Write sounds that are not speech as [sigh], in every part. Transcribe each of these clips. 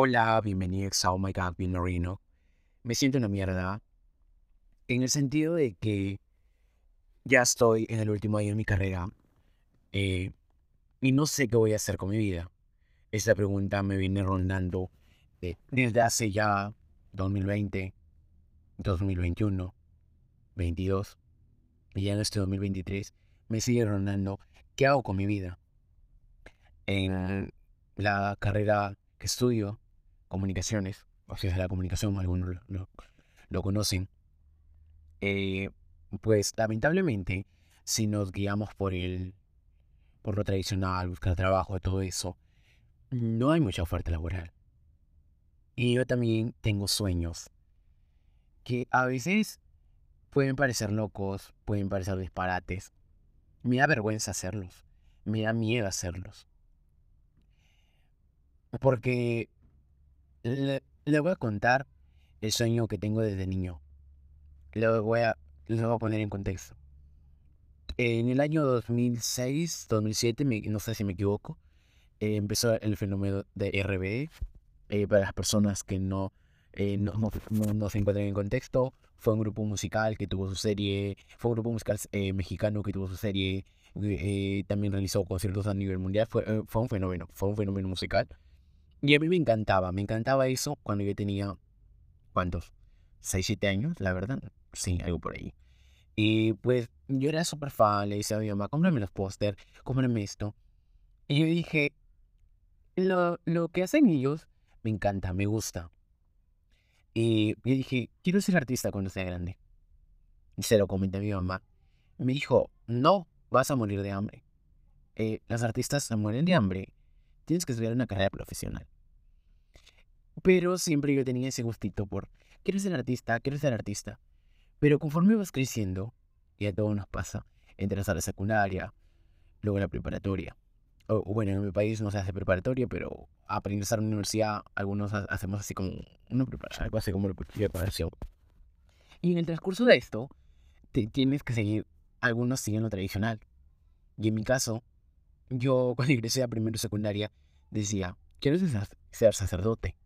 Hola, bienvenidos a Oh My God, Bill Marino. Me siento una mierda en el sentido de que ya estoy en el último año de mi carrera eh, y no sé qué voy a hacer con mi vida. Esta pregunta me viene rondando eh, desde hace ya 2020, 2021, 22 y ya en este 2023 me sigue rondando qué hago con mi vida. En la carrera que estudio, comunicaciones, o sea, la comunicación, algunos lo, lo, conocen, eh, pues lamentablemente, si nos guiamos por el por lo tradicional, buscar trabajo, todo eso, no hay mucha oferta laboral. Y yo también tengo sueños que a veces pueden parecer locos, pueden parecer disparates. Me da vergüenza hacerlos, me da miedo hacerlos. Porque le, voy a contar el sueño que tengo desde niño. Lo voy a, lo voy a poner en contexto. En el año 2006, 2007, no sé si me equivoco, eh, empezó el fenómeno de RBE. Eh, para las personas que no, eh, no, no, se encuentran en contexto, fue un grupo musical que tuvo su serie, fue un grupo musical mexicano que tuvo su serie, también realizó conciertos a nivel mundial, fue, fue un fenómeno, fue un fenómeno musical. Y a mí me encantaba, me encantaba eso cuando yo tenía, ¿cuántos? 6, 7 años, la verdad. Sí, algo por ahí. Y pues yo era súper fan, le decía a mi mamá, cómprame los póster, cómprame esto. Y yo dije, lo, lo que hacen ellos me encanta, me gusta. Y yo dije, quiero ser artista cuando sea grande. Y se lo comenté a mi mamá. Me dijo, no, vas a morir de hambre. Eh, las artistas se mueren de hambre tienes que estudiar una carrera profesional. Pero siempre yo tenía ese gustito por, quiero ser artista, quiero ser artista. Pero conforme vas creciendo, y a todos nos pasa, entras a la secundaria, luego a la preparatoria. O, bueno, en mi país no se hace preparatoria, pero para ingresar a la universidad, algunos hacemos así como una preparación, algo así como una preparación. Y en el transcurso de esto, te tienes que seguir, algunos siguen lo tradicional. Y en mi caso, yo cuando ingresé a primero secundaria decía, quiero ser sacerdote.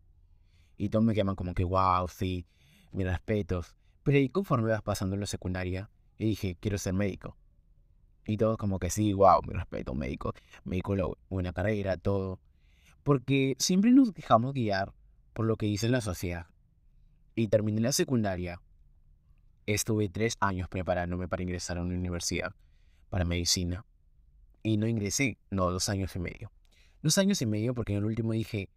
Y todos me llaman como que, wow, sí, mis respetos. Pero ahí conforme vas pasando en la secundaria, y dije, quiero ser médico. Y todos como que sí, wow, mi respeto, médico. Médico, buena carrera, todo. Porque siempre nos dejamos guiar por lo que dice la sociedad. Y terminé la secundaria. Estuve tres años preparándome para ingresar a una universidad para medicina y no ingresé, no, dos años y medio. Dos años y medio porque en el último dije,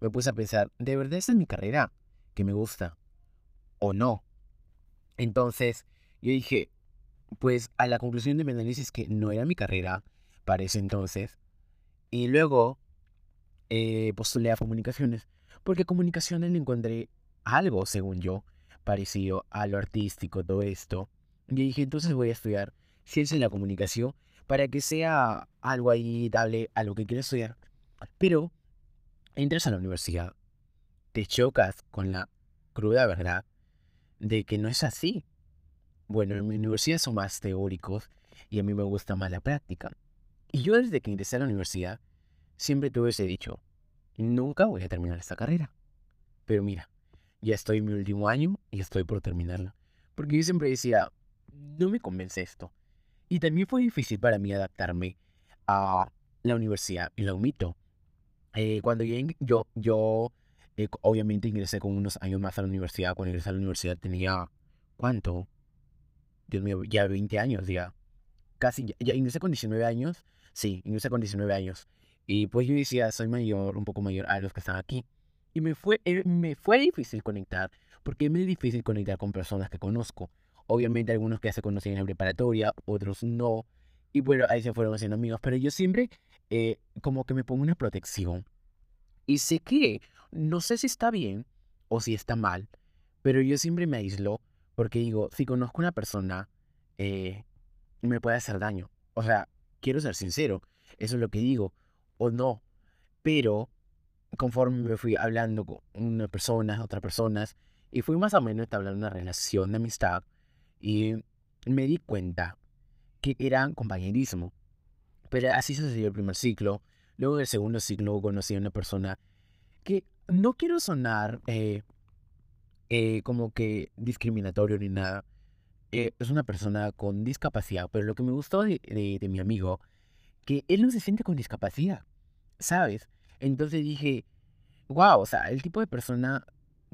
me puse a pensar, ¿de verdad esta es mi carrera? ¿Que me gusta? ¿O no? Entonces, yo dije, pues a la conclusión de mi análisis que no era mi carrera para ese entonces. Y luego eh, postulé a comunicaciones, porque comunicaciones le encontré algo, según yo, parecido a lo artístico, todo esto. Y dije, entonces voy a estudiar ciencia en la comunicación para que sea algo ahí dable a lo que quieres estudiar. Pero entras a la universidad, te chocas con la cruda verdad de que no es así. Bueno, en mi universidad son más teóricos y a mí me gusta más la práctica. Y yo desde que ingresé a la universidad siempre tuve ese dicho, nunca voy a terminar esta carrera. Pero mira, ya estoy en mi último año y estoy por terminarla. Porque yo siempre decía, no me convence esto. Y también fue difícil para mí adaptarme a la universidad, y lo admito. Eh, cuando yo, yo eh, obviamente ingresé con unos años más a la universidad, cuando ingresé a la universidad tenía, ¿cuánto? Dios mío, ya 20 años, ya. Casi, ya, ingresé con 19 años. Sí, ingresé con 19 años. Y pues yo decía, soy mayor, un poco mayor a los que están aquí. Y me fue, eh, me fue difícil conectar, porque me es difícil conectar con personas que conozco. Obviamente algunos que se conocían en la preparatoria, otros no. Y bueno, ahí se fueron haciendo amigos. Pero yo siempre eh, como que me pongo una protección. Y sé que, no sé si está bien o si está mal, pero yo siempre me aíslo porque digo, si conozco a una persona, eh, me puede hacer daño. O sea, quiero ser sincero, eso es lo que digo, o no. Pero conforme me fui hablando con una persona, otras personas, y fui más o menos entablando una relación de amistad, y me di cuenta que era compañerismo. Pero así sucedió el primer ciclo. Luego del segundo ciclo conocí a una persona que no quiero sonar eh, eh, como que discriminatorio ni nada. Eh, es una persona con discapacidad, pero lo que me gustó de, de, mi amigo, que él no se siente con discapacidad, ¿sabes? Entonces dije, wow, o sea, el tipo de persona,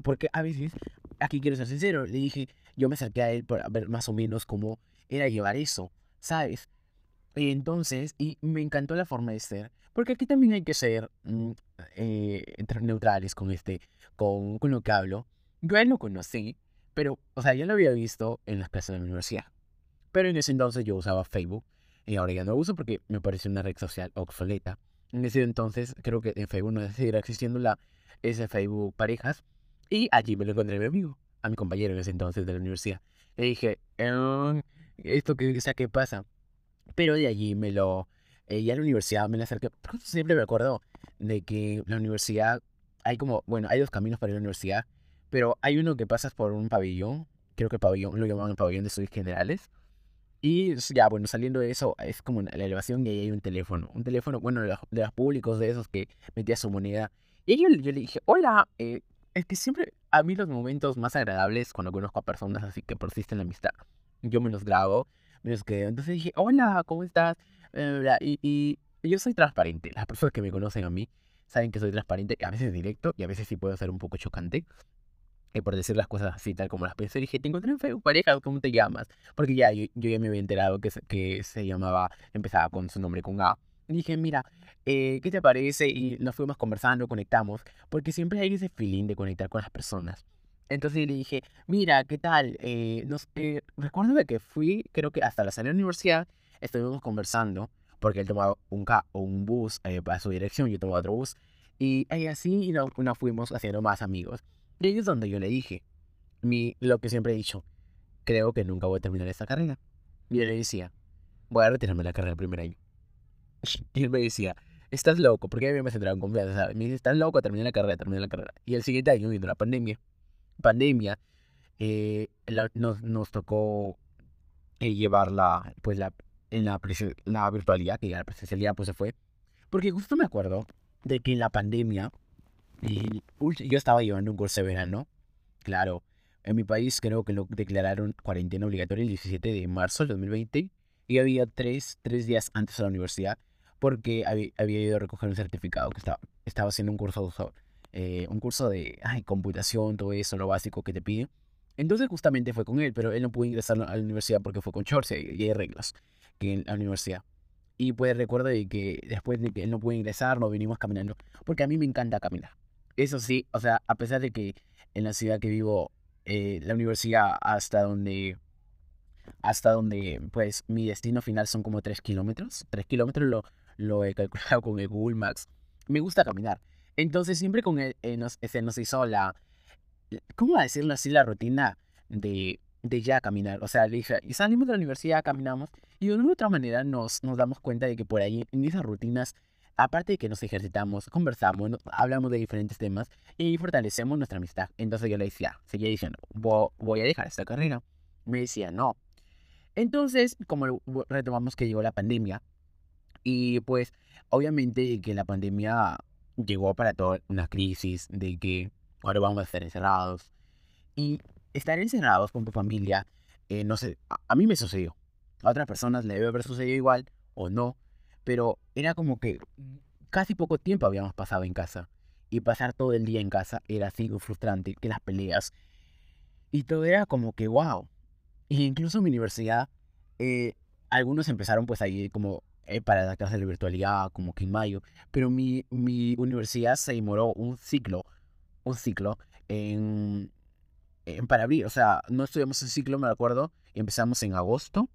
porque a veces, aquí quiero ser sincero, le dije, yo me acerqué a él para ver más o menos cómo era llevar eso, ¿sabes? Y entonces, y me encantó la forma de ser, porque aquí también hay que ser mm, eh, neutrales con este, con, con lo que hablo. Yo él lo conocí, pero, o sea, ya lo había visto en las clases de la universidad. Pero en ese entonces yo usaba Facebook y ahora ya no uso porque me parece una red social obsoleta. En ese entonces creo que en Facebook no seguirá existiendo la ese Facebook parejas y allí me lo encontré mi amigo, a mi compañero en ese entonces de la universidad. Le dije, em, esto que, sea, ¿qué pasa? Pero de allí me lo, eh, ya a la universidad me la acerqué. Siempre me acuerdo de que la universidad, hay como, bueno, hay dos caminos para ir a la universidad, pero hay uno que pasas por un pabellón, creo que el pabellón lo llamaban el pabellón de estudios generales. Y ya, bueno, saliendo de eso, es como la elevación y ahí hay un teléfono. Un teléfono, bueno, de los, públicos, de esos que metía su moneda. Y yo, yo le dije, hola, eh, es que siempre a mí los momentos más agradables cuando conozco a personas así que persisten la amistad, yo me los grabo, me los quedo. Entonces dije, hola, ¿cómo estás? y, y, yo soy transparente. Las personas que me conocen a mí saben que soy transparente, a veces directo y a veces sí puedo ser un poco chocante. Y por decir las cosas así, tal como las pensé, dije, te encontré en Facebook, pareja, ¿cómo te llamas? Porque ya, yo, yo ya me había enterado que, que se llamaba, empezaba con su nombre con A. Y dije, mira, eh, ¿qué te parece? Y nos fuimos conversando, conectamos, porque siempre hay ese feeling de conectar con las personas. Entonces le dije, mira, ¿qué tal? Eh, eh, recuerdo de que fui, creo que hasta la salida de la universidad, estuvimos conversando, porque él tomaba un, ca o un bus eh, para su dirección, yo tomaba otro bus, y, así nos, nos fuimos haciendo más amigos. Y ahí es donde yo le dije, mi, lo que siempre he dicho, creo que nunca voy a terminar esta carrera. Y yo le decía, voy a retirarme la carrera el primer año. [laughs] Y él me decía, estás loco, porque a mí me centraba en confianza, ¿sabes? Me dice, estás loco, terminé la carrera, terminé la carrera. Y el siguiente año vino la pandemia. Pandemia, eh, nos, nos tocó eh, llevar la, pues la, en la, la virtualidad, que ya la presencialidad pues se fue. Porque justo me acuerdo de que en la pandemia yo estaba llevando un curso de verano. Claro, en mi país creo que lo declararon cuarentena obligatoria el 17 de marzo del 2020 y había tres, tres días antes de la universidad porque había, había, ido a recoger un certificado que estaba, estaba haciendo un curso, eh, un curso de ay, computación, todo eso, lo básico que te pide. Entonces justamente fue con él, pero él no pudo ingresar a la universidad porque fue con Chorce y hay reglas que en la universidad. Y pues recuerdo de que después de que él no pudo ingresar, nos vinimos caminando, porque a mí me encanta caminar. Eso sí, o sea, a pesar de que en la ciudad que vivo, eh, la universidad hasta donde, hasta donde, pues, mi destino final son como 3 kilómetros. 3 kilómetros lo, lo he calculado con el Google Maps. Me gusta caminar. Entonces siempre con él eh, nos, se nos hizo la, ¿cómo decirlo así? La rutina de, de ya caminar. O sea, le dije, y salimos de la universidad, caminamos, y de una u otra manera nos, nos damos cuenta de que por ahí, en esas rutinas, aparte de que nos ejercitamos, conversamos, hablamos de diferentes temas y fortalecemos nuestra amistad. Entonces yo le decía, seguía diciendo, voy a dejar esta carrera. Me decía, no. Entonces, como retomamos que llegó la pandemia, y pues obviamente que la pandemia llegó para toda una crisis de que ahora vamos a estar encerrados. Y estar encerrados con tu familia, eh, no sé, a, mí me sucedió. A otras personas le debe haber sucedido igual o no, pero era como que casi poco tiempo habíamos pasado en casa. Y pasar todo el día en casa era así frustrante, que las peleas. Y todo era como que, wow. E incluso en mi universidad, eh, algunos empezaron pues ahí como eh, para la clase de virtualidad, como que en mayo. Pero mi, mi universidad se demoró un ciclo, un ciclo en, en para abrir. O sea, no estudiamos el ciclo, me acuerdo. Empezamos en agosto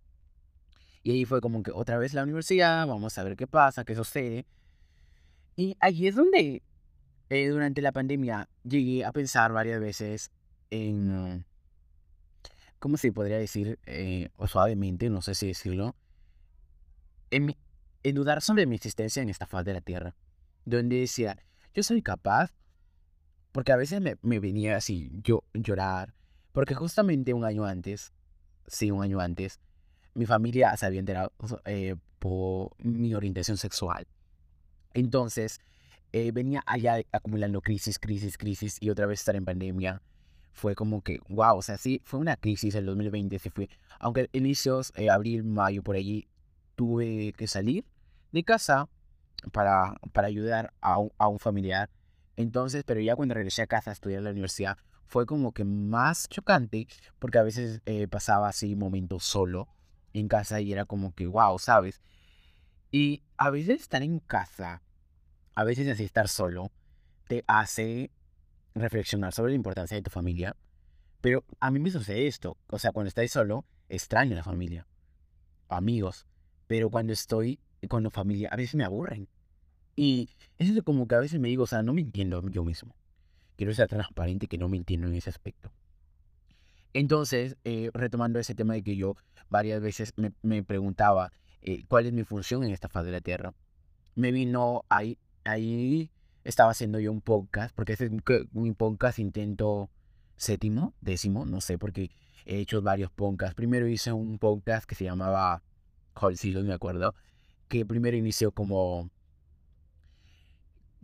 y ahí fue como que otra vez la universidad, vamos a ver qué pasa, qué sucede. Y allí es donde eh, durante la pandemia llegué a pensar varias veces en, ¿cómo se podría decir? Eh, o suavemente, no sé si decirlo, en, en dudar sobre mi existencia en esta faz de la Tierra. Donde decía, yo soy capaz, porque a veces me, me venía así, yo llorar, porque justamente un año antes, sí, un año antes, mi familia se había enterado eh, por mi orientación sexual. Entonces, eh, venía allá acumulando crisis, crisis, crisis y otra vez estar en pandemia. Fue como que, wow, o sea, sí, fue una crisis el 2020, se fue. Aunque inicios, eh, abril, mayo, por allí, tuve que salir de casa para, para ayudar a un, a un familiar. Entonces, pero ya cuando regresé a casa a estudiar en la universidad, fue como que más chocante, porque a veces eh, pasaba así momentos solo en casa y era como que, wow, ¿sabes? Y a veces estar en casa, a veces así estar solo, te hace reflexionar sobre la importancia de tu familia. Pero a mí me sucede esto, o sea, cuando estoy solo, extraño a la familia, amigos, pero cuando estoy con la familia, a veces me aburren. Y eso es como que a veces me digo, o sea, no me entiendo yo mismo. Quiero ser transparente que no me entiendo en ese aspecto. Entonces, eh, retomando ese tema de que yo varias veces me, me preguntaba eh, cuál es mi función en esta faz de la Tierra, me vino ahí, ahí estaba haciendo yo un podcast, porque ese es mi podcast intento séptimo, décimo, no sé, porque he hecho varios podcasts. Primero hice un podcast que se llamaba no me acuerdo, que primero inició como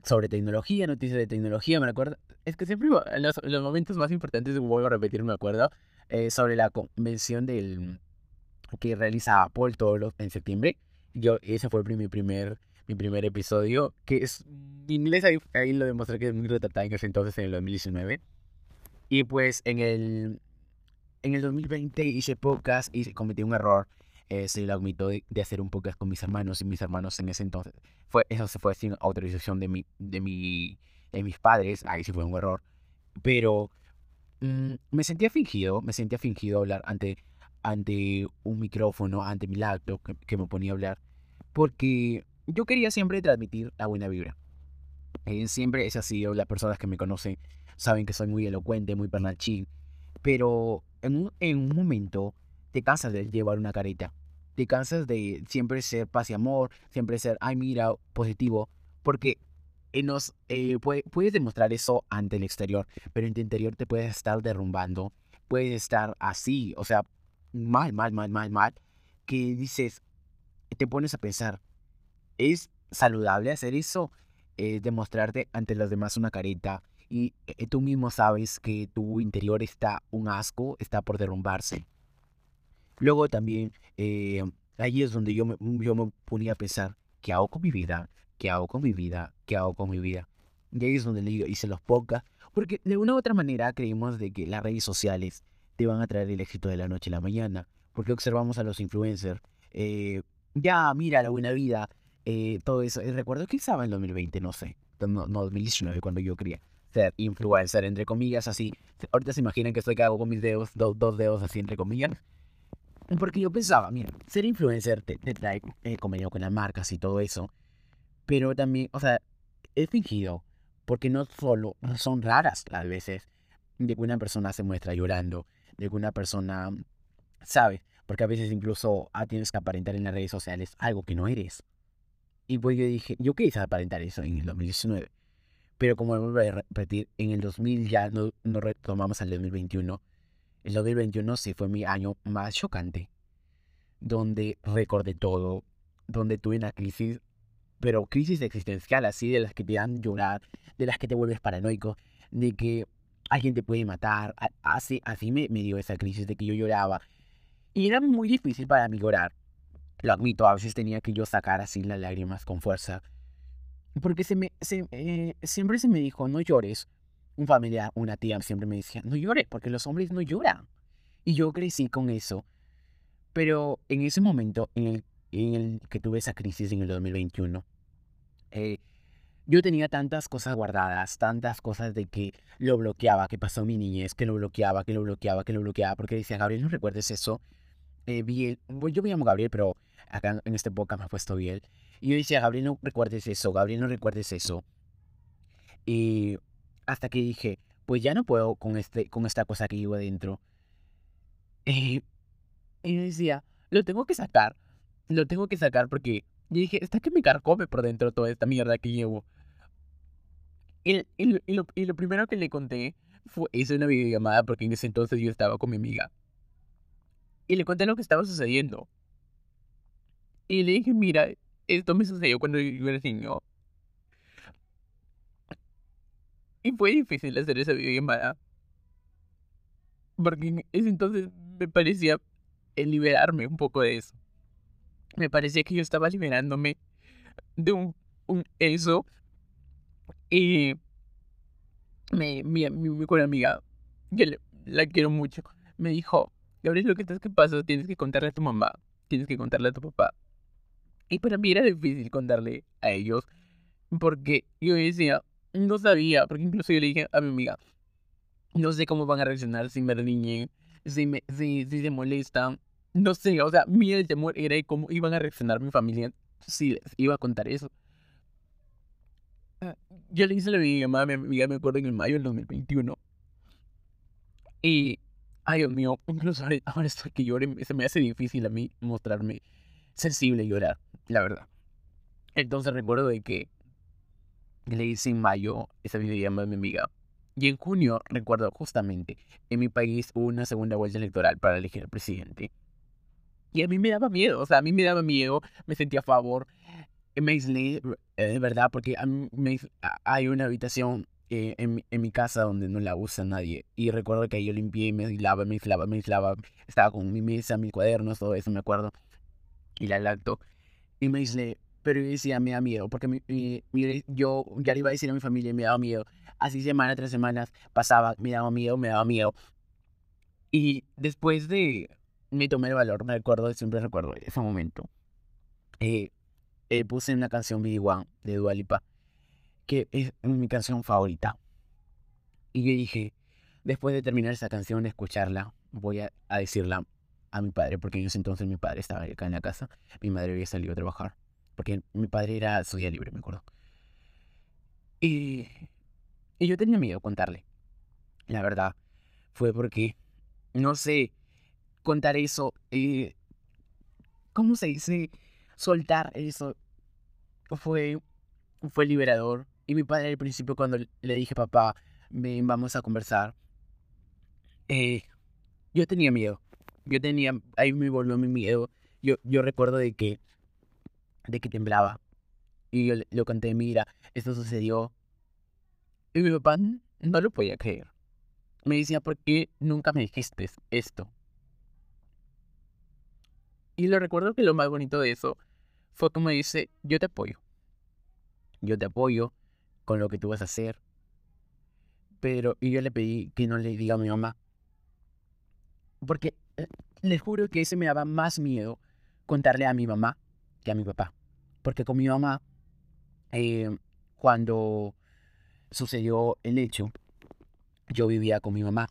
sobre tecnología, noticias de tecnología, me acuerdo. Es que siempre en los, momentos más importantes, vuelvo a repetir, me acuerdo, eh, sobre la convención del que realiza Apple todos los en septiembre. Yo, ese fue mi primer, mi primer episodio, que es inglés, ahí, ahí, lo demostré que es muy retratado en ese entonces, en el 2019. Y pues en el, en el 2020 hice podcast y cometí un error se lo admito de, hacer un podcast con mis hermanos y mis hermanos en ese entonces. Fue, eso se fue sin autorización de, mi, de, mi, de mis padres, ahí sí fue un error. Pero mm, me sentía fingido, me sentía fingido hablar ante, ante un micrófono, ante mi laptop que, me ponía a hablar, porque yo quería siempre transmitir la buena vibra. Eh, siempre es así, las personas que me conocen saben que soy muy elocuente, muy pernachín, pero en un, en un momento te cansas de llevar una careta. Te cansas de siempre ser paz y amor, siempre ser, ay, mira, positivo. Porque nos, eh, puedes demostrar eso ante el exterior, pero en tu interior te puedes estar derrumbando. Puedes estar así, o sea, mal, mal, mal, mal, mal. Que dices, te pones a pensar, ¿es saludable hacer eso? Es demostrarte ante los demás una careta y eh, tú mismo sabes que tu interior está un asco, está por derrumbarse. Luego también, eh, ahí es donde yo me, yo me ponía a pensar, ¿qué hago con mi vida? ¿Qué hago con mi vida? ¿Qué hago con mi vida? Y ahí es donde le hice los podcasts, porque de una u otra manera creímos de que las redes sociales te van a traer el éxito de la noche a la mañana, porque observamos a los influencers, eh, ya, mira la buena vida, eh, todo eso. Y recuerdo que estaba en 2020, no sé, no, no 2019 cuando yo quería ser influencer, entre comillas, así. Ahorita se imaginan que estoy que con mis dedos, dos dedos así, entre comillas. Porque yo pensaba, mira, ser influencer te, trae eh, con las marcas y todo eso. Pero también, o sea, es fingido. Porque no solo son raras las veces de que una persona se muestra llorando, de que una persona sabe, porque a veces incluso ah, tienes que aparentar en las redes sociales algo que no eres. Y pues yo dije, yo quise aparentar eso en el 2019. Pero como vuelvo a repetir, en el 2000 ya no, no retomamos al 2021 el 2021 sí fue mi año más chocante, donde recordé todo, donde tuve una crisis, pero crisis existencial, así de las que te dan llorar, de las que te vuelves paranoico, de que alguien te puede matar. Así, así me, me dio esa crisis de que yo lloraba. Y era muy difícil para mí llorar. Lo admito, a veces tenía que yo sacar así las lágrimas con fuerza. Porque se me, eh, siempre se me dijo, no llores, un familiar, una tía siempre me decía, no llores, porque los hombres no lloran. Y yo crecí con eso. Pero en ese momento, en el, en el que tuve esa crisis en el 2021, eh, yo tenía tantas cosas guardadas, tantas cosas de que lo bloqueaba, que pasó mi niñez, que lo bloqueaba, que lo bloqueaba, que lo bloqueaba, porque decía, Gabriel, ¿no recuerdes eso? Eh, Biel, yo me llamo Gabriel, pero acá en este podcast me ha puesto Biel. Y yo decía, Gabriel, no recuerdes eso, Gabriel, no recuerdes eso. Y hasta que dije, pues ya no puedo con, este, con esta cosa que llevo adentro. Eh, y yo decía, lo tengo que sacar. Lo tengo que sacar porque yo dije, está que me carcome por dentro toda esta mierda que llevo. Y, y, lo, y, lo, primero que le conté fue, hice una videollamada porque en ese entonces yo estaba con mi amiga. Y le conté lo que estaba sucediendo. Y le dije, mira, esto me sucedió cuando yo era niño. Y fue difícil hacer esa videollamada. Porque en ese entonces me parecía liberarme un poco de eso. Me parecía que yo estaba liberándome de un, un eso. Y mi, mi, mi mejor amiga, que la quiero mucho, me dijo, Gabriel, lo que estás que pasa, tienes que contarle a tu mamá, tienes que contarle a tu papá. Y para mí era difícil contarle a ellos, porque yo decía, no sabía, porque incluso yo le dije a mi amiga, no sé cómo van a reaccionar si me riñen, si, me, si, si se molestan, no sé, o sea, mi temor era cómo iban a reaccionar mi familia si les iba a contar eso. Yo le hice la videollamada a mi amiga, me acuerdo, en el mayo del 2021. Y, ay Dios mío, incluso ahora, estoy que llore, se me hace difícil a mí mostrarme sensible y llorar, la verdad. Entonces recuerdo de que le hice en mayo esa videollamada a mi amiga. Y en junio, recuerdo justamente, en mi país hubo una segunda vuelta electoral para elegir al presidente. Y a mí me daba miedo, o sea, a mí me daba miedo, me sentía a favor, me aislé, eh, de verdad, porque me, hay una habitación eh, en, en, mi casa donde no la usa nadie. Y recuerdo que yo limpié, me aislaba, me aislaba, me aislaba. Estaba con mi mesa, mis cuadernos, todo eso, me acuerdo. Y la lacto. Y me aislé, pero yo decía, me da miedo, porque mi, yo ya le iba a decir a mi familia, me daba miedo. Así semana tras semanas pasaba, me daba miedo, me daba miedo. Y después de me tomé el valor, me acuerdo, siempre recuerdo ese momento. Eh, eh, puse una canción Big One de Dualipa, que es mi canción favorita. Y yo dije, después de terminar esa canción, de escucharla, voy a, decirla a mi padre, porque en ese entonces mi padre estaba acá en la casa, mi madre había salido a trabajar, porque mi padre era su día libre, me acuerdo. Y, y yo tenía miedo contarle. La verdad, fue porque, no sé, contar eso, eh, ¿cómo se dice? Soltar eso fue, fue liberador. Y mi padre al principio cuando le dije, papá, ven, vamos a conversar, eh, yo tenía miedo. Yo tenía, ahí me volvió mi miedo. Yo, yo recuerdo de que, de que temblaba. Y yo le conté, mira, esto sucedió. Y mi papá no lo podía creer. Me decía, ¿por qué nunca me dijiste esto? Y lo recuerdo que lo más bonito de eso fue como dice, yo te apoyo. Yo te apoyo con lo que tú vas a hacer. Pero, y yo le pedí que no le diga a mi mamá. Porque eh, les juro que ese me daba más miedo contarle a mi mamá que a mi papá. Porque con mi mamá, eh, cuando sucedió el hecho, yo vivía con mi mamá.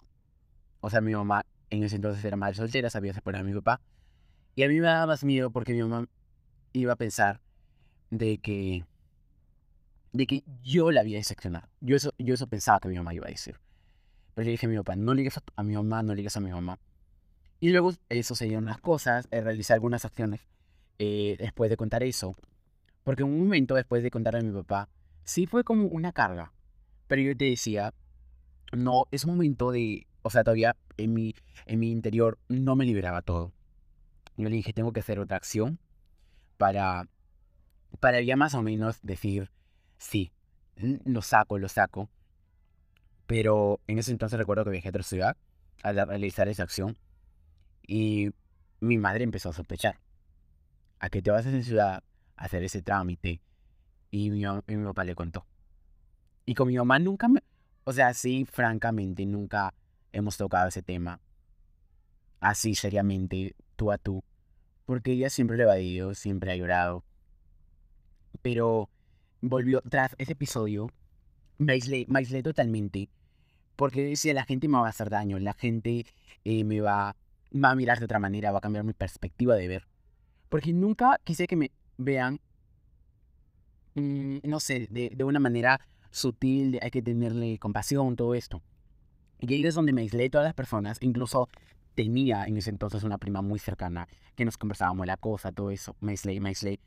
O sea, mi mamá en ese entonces era madre soltera, sabía separar a mi papá. Y a mí me daba más miedo porque mi mamá iba a pensar de que de que yo la había decepcionado. Yo eso, yo eso pensaba que mi mamá iba a decir. Pero yo dije a mi papá, no le digas a, mi mamá, no digas a mi mamá. Y luego eso se las cosas, eh, realicé algunas acciones eh, después de contar eso. Porque un momento después de contar a mi papá, sí fue como una carga. Pero yo te decía, no, es un momento de, o sea, todavía en mi, en mi interior no me liberaba todo. Yo le dije, tengo que hacer otra acción para, para ya más o menos decir, sí, lo saco, lo saco. Pero en ese entonces recuerdo que viajé a otra ciudad a realizar esa acción y mi madre empezó a sospechar. A que te vas a esa ciudad a hacer ese trámite y mi, y mi papá le contó. Y con mi mamá nunca me... O sea, sí, francamente, nunca hemos tocado ese tema así seriamente, tú a tú, porque ella siempre le ha evadido, siempre ha llorado. Pero volvió, tras ese episodio, me aislé, totalmente, porque decía, la gente me va a hacer daño, la gente eh, me va, va a mirar de otra manera, va a cambiar mi perspectiva de ver. Porque nunca quise que me vean, mm, no sé, de, de una manera sutil, hay que tenerle compasión, todo esto. Y ahí es donde me aislé todas las personas, incluso tenía en ese entonces una prima muy cercana que nos conversábamos la cosa, todo eso, Maisley, Maisley.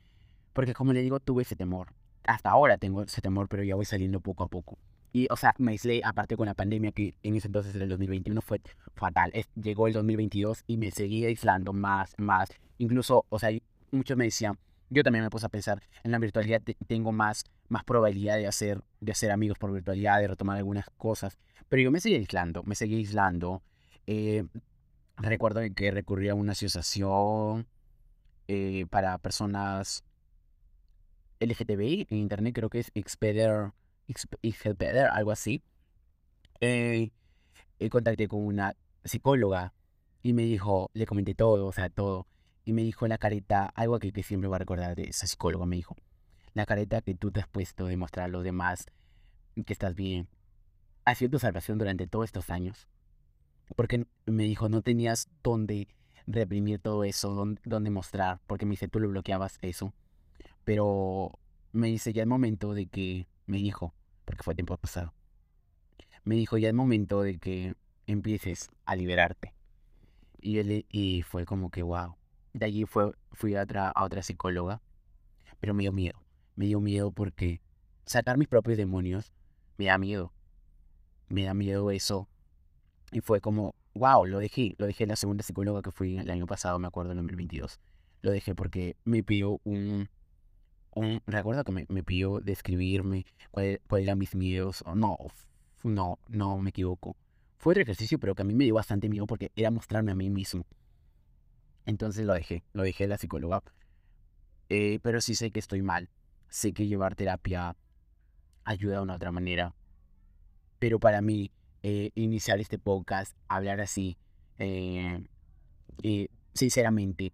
Porque como le digo, tuve ese temor. Hasta ahora tengo ese temor, pero ya voy saliendo poco a poco. Y, o sea, Maisley, aparte con la pandemia que en ese entonces era el 2021, fue fatal. llegó el 2022 y me seguía aislando más, más. Incluso, o sea, muchos me decían, yo también me puse a pensar, en la virtualidad tengo más, más probabilidad de hacer, de hacer amigos por virtualidad, de retomar algunas cosas. Pero yo me seguí aislando, me seguí aislando. Eh, recuerdo que recurrí a una asociación eh, para personas LGTBI en internet, creo que es Xpedia, algo así. Eh, contacté con una psicóloga y me dijo, le comenté todo, o sea, todo. Y me dijo la careta, algo que, que siempre voy a recordar de esa psicóloga, me dijo, la careta que tú te has puesto de mostrar a los demás que estás bien, ha sido tu salvación durante todos estos años. Porque me dijo, no tenías dónde reprimir todo eso, dónde, dónde mostrar, porque me dice, tú lo bloqueabas eso. Pero me dice, ya el momento de que, me dijo, porque fue tiempo pasado, me dijo, ya el momento de que empieces a liberarte. Y, él, y fue como que, wow. De allí fue, fui a otra, a otra psicóloga, pero me dio miedo. Me dio miedo porque sacar mis propios demonios me da miedo. Me da miedo eso. Y fue como, wow, lo dejé. Lo dejé en la segunda psicóloga que fui el año pasado, me acuerdo, en 2022. Lo dejé porque me pidió un... un recuerdo que me, me pidió describirme cuáles cuál eran mis miedos. No, no, no me equivoco. Fue otro ejercicio, pero que a mí me dio bastante miedo porque era mostrarme a mí mismo. Entonces lo dejé, lo dejé la psicóloga. Eh, pero sí sé que estoy mal. Sé que llevar terapia ayuda de una otra manera. Pero para mí, eh, iniciar este podcast, hablar así, eh, sinceramente,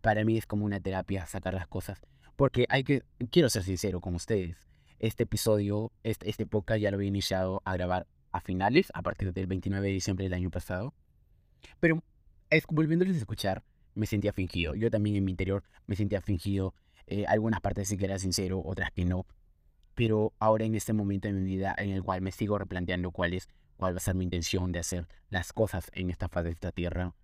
para mí es como una terapia sacar las cosas. Porque hay que, quiero ser sincero con ustedes. Este episodio, este, este podcast ya lo había iniciado a grabar a finales, a partir del 29 de diciembre del año pasado. Pero es, volviéndoles a escuchar, me sentía fingido. Yo también en mi interior me sentía fingido. Eh, algunas partes sí que era sincero, otras que no. Pero ahora en este momento de mi vida en el cual me sigo replanteando cuál es, cuál va a ser mi intención de hacer las cosas en esta fase de esta tierra,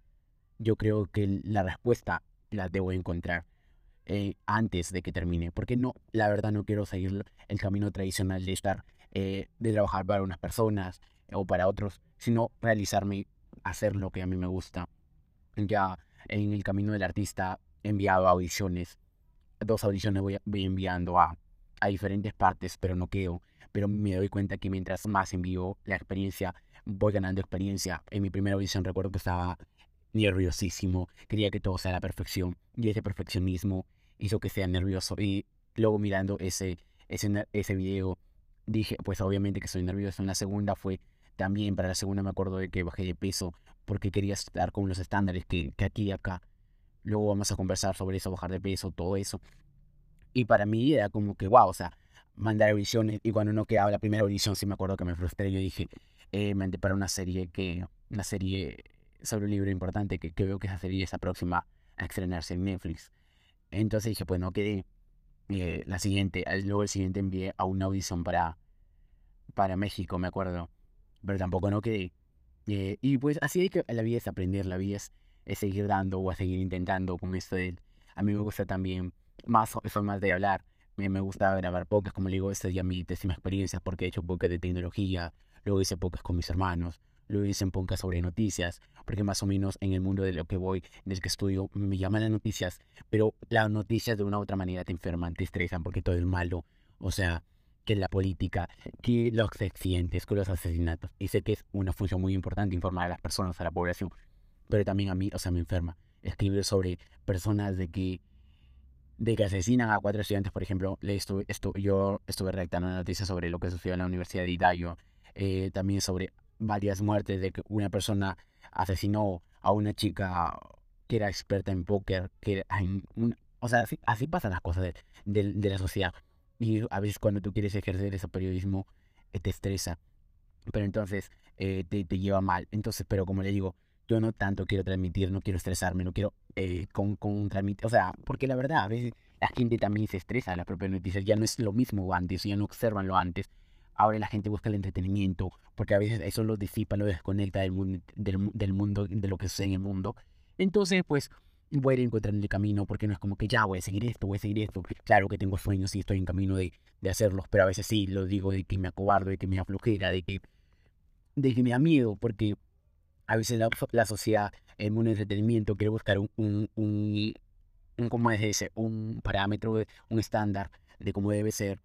yo creo que la respuesta la debo encontrar eh, antes de que termine. Porque no, la verdad no quiero seguir el camino tradicional de estar, eh, de trabajar para unas personas o para otros, sino realizarme, hacer lo que a mí me gusta. Ya en el camino del artista he enviado audiciones. Dos audiciones voy, enviando a, a diferentes partes, pero no quedo. Pero me doy cuenta que mientras más envío la experiencia, voy ganando experiencia. En mi primera audición recuerdo que estaba nerviosísimo, quería que todo sea a la perfección. Y ese perfeccionismo hizo que sea nervioso. Y luego mirando ese, ese, ese video, dije, pues obviamente que soy nervioso. En la segunda fue también, para la segunda me acuerdo de que bajé de peso porque quería estar con los estándares que, que aquí y acá. Luego vamos a conversar sobre eso, bajar de peso, todo eso. Y para mí era como que, wow, o sea, mandar audiciones. Y cuando uno quedaba la primera audición, sí me acuerdo que me frustré. Yo dije, eh, mandé para una serie que, una serie sobre un libro importante que, que veo que esa serie es próxima a estrenarse en Netflix. Entonces dije, pues no quedé. Eh, la siguiente, luego el siguiente envié a una audición para, para México, me acuerdo. Pero tampoco no quedé. Eh, y pues así que la vida es aprender, la vida es, seguir dando o a seguir intentando con esto de... A mí me gusta también, más, más de hablar. Me, me gusta grabar pocas, como le digo, esta es ya mi décima experiencia porque he hecho pocas de tecnología, luego hice pocas con mis hermanos, luego hice pocas sobre noticias, porque más o menos en el mundo de lo que voy, en el que estudio, me llaman las noticias, pero las noticias de una otra manera te enferman, te estresan, porque todo es malo. O sea, que la política, que los accidentes, que los asesinatos. Y sé que es una función muy importante informar a las personas, a la población, pero también a mí, o sea, me enferma. Escribir sobre personas de que de que asesinan a cuatro estudiantes, por ejemplo, le estuve, esto, yo estuve redactando una noticia sobre lo que sucedió en la Universidad de Idayo, eh, también sobre varias muertes de que una persona asesinó a una chica que era experta en póker, que o sea, así, pasan las cosas de, de la sociedad. Y a veces cuando tú quieres ejercer ese periodismo, eh, te estresa. Pero entonces eh, te, te, lleva mal. Entonces, pero como le digo, yo no tanto quiero transmitir, no quiero estresarme, no quiero eh, con, con transmitir. O sea, porque la verdad, a veces la gente también se estresa las propias noticias. Ya no es lo mismo antes, ya no observan lo antes. Ahora la gente busca el entretenimiento, porque a veces eso lo disipa, lo desconecta del, mundo, del, del mundo, de lo que sucede en el mundo. Entonces, pues, voy a ir encontrando el camino porque no es como que ya voy a seguir esto, voy a seguir esto. Claro que tengo sueños y estoy en camino de, de hacerlos, pero a veces sí lo digo de que me acobardo, de que me aflojera, de que, de que me da miedo, porque a veces la, la sociedad, el mundo del entretenimiento quiere buscar un, un, un, un, como dice, un parámetro, un estándar de cómo debe ser.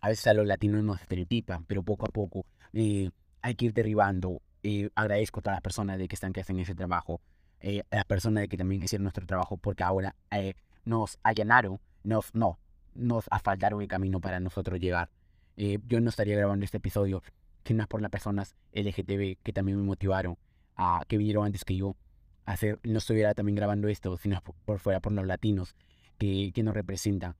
A veces a los latinos nos estereotipan, pero poco a poco eh, hay que ir derribando. Eh, agradezco a todas las personas de que están que hacen ese trabajo, eh, a las personas de que también hicieron nuestro trabajo, porque ahora eh, nos allanaron, nos, no, nos asfaltaron el camino para nosotros llegar. Eh, yo no estaría grabando este episodio si no es por las personas LGTB que también me motivaron, a, que vinieron antes que yo, a hacer, no estuviera también grabando esto, sino por, por fuera por los latinos que, que nos representan.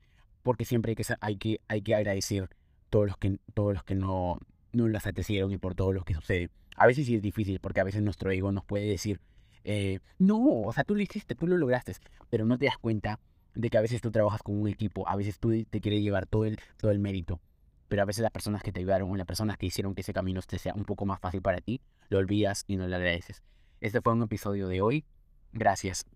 Porque siempre hay que, hay que, hay que agradecer todos los que, todos los que no, no las atecieron y por todo lo que sucede. A veces sí es difícil porque a veces nuestro ego nos puede decir, eh, no, o sea, tú lo hiciste, tú lo lograste, pero no te das cuenta de que a veces tú trabajas con un equipo, a veces tú te quieres llevar todo el, todo el mérito, pero a veces las personas que te ayudaron o las personas que hicieron que ese camino te sea un poco más fácil para ti, lo olvidas y no le agradeces. Este fue un episodio de hoy. Gracias.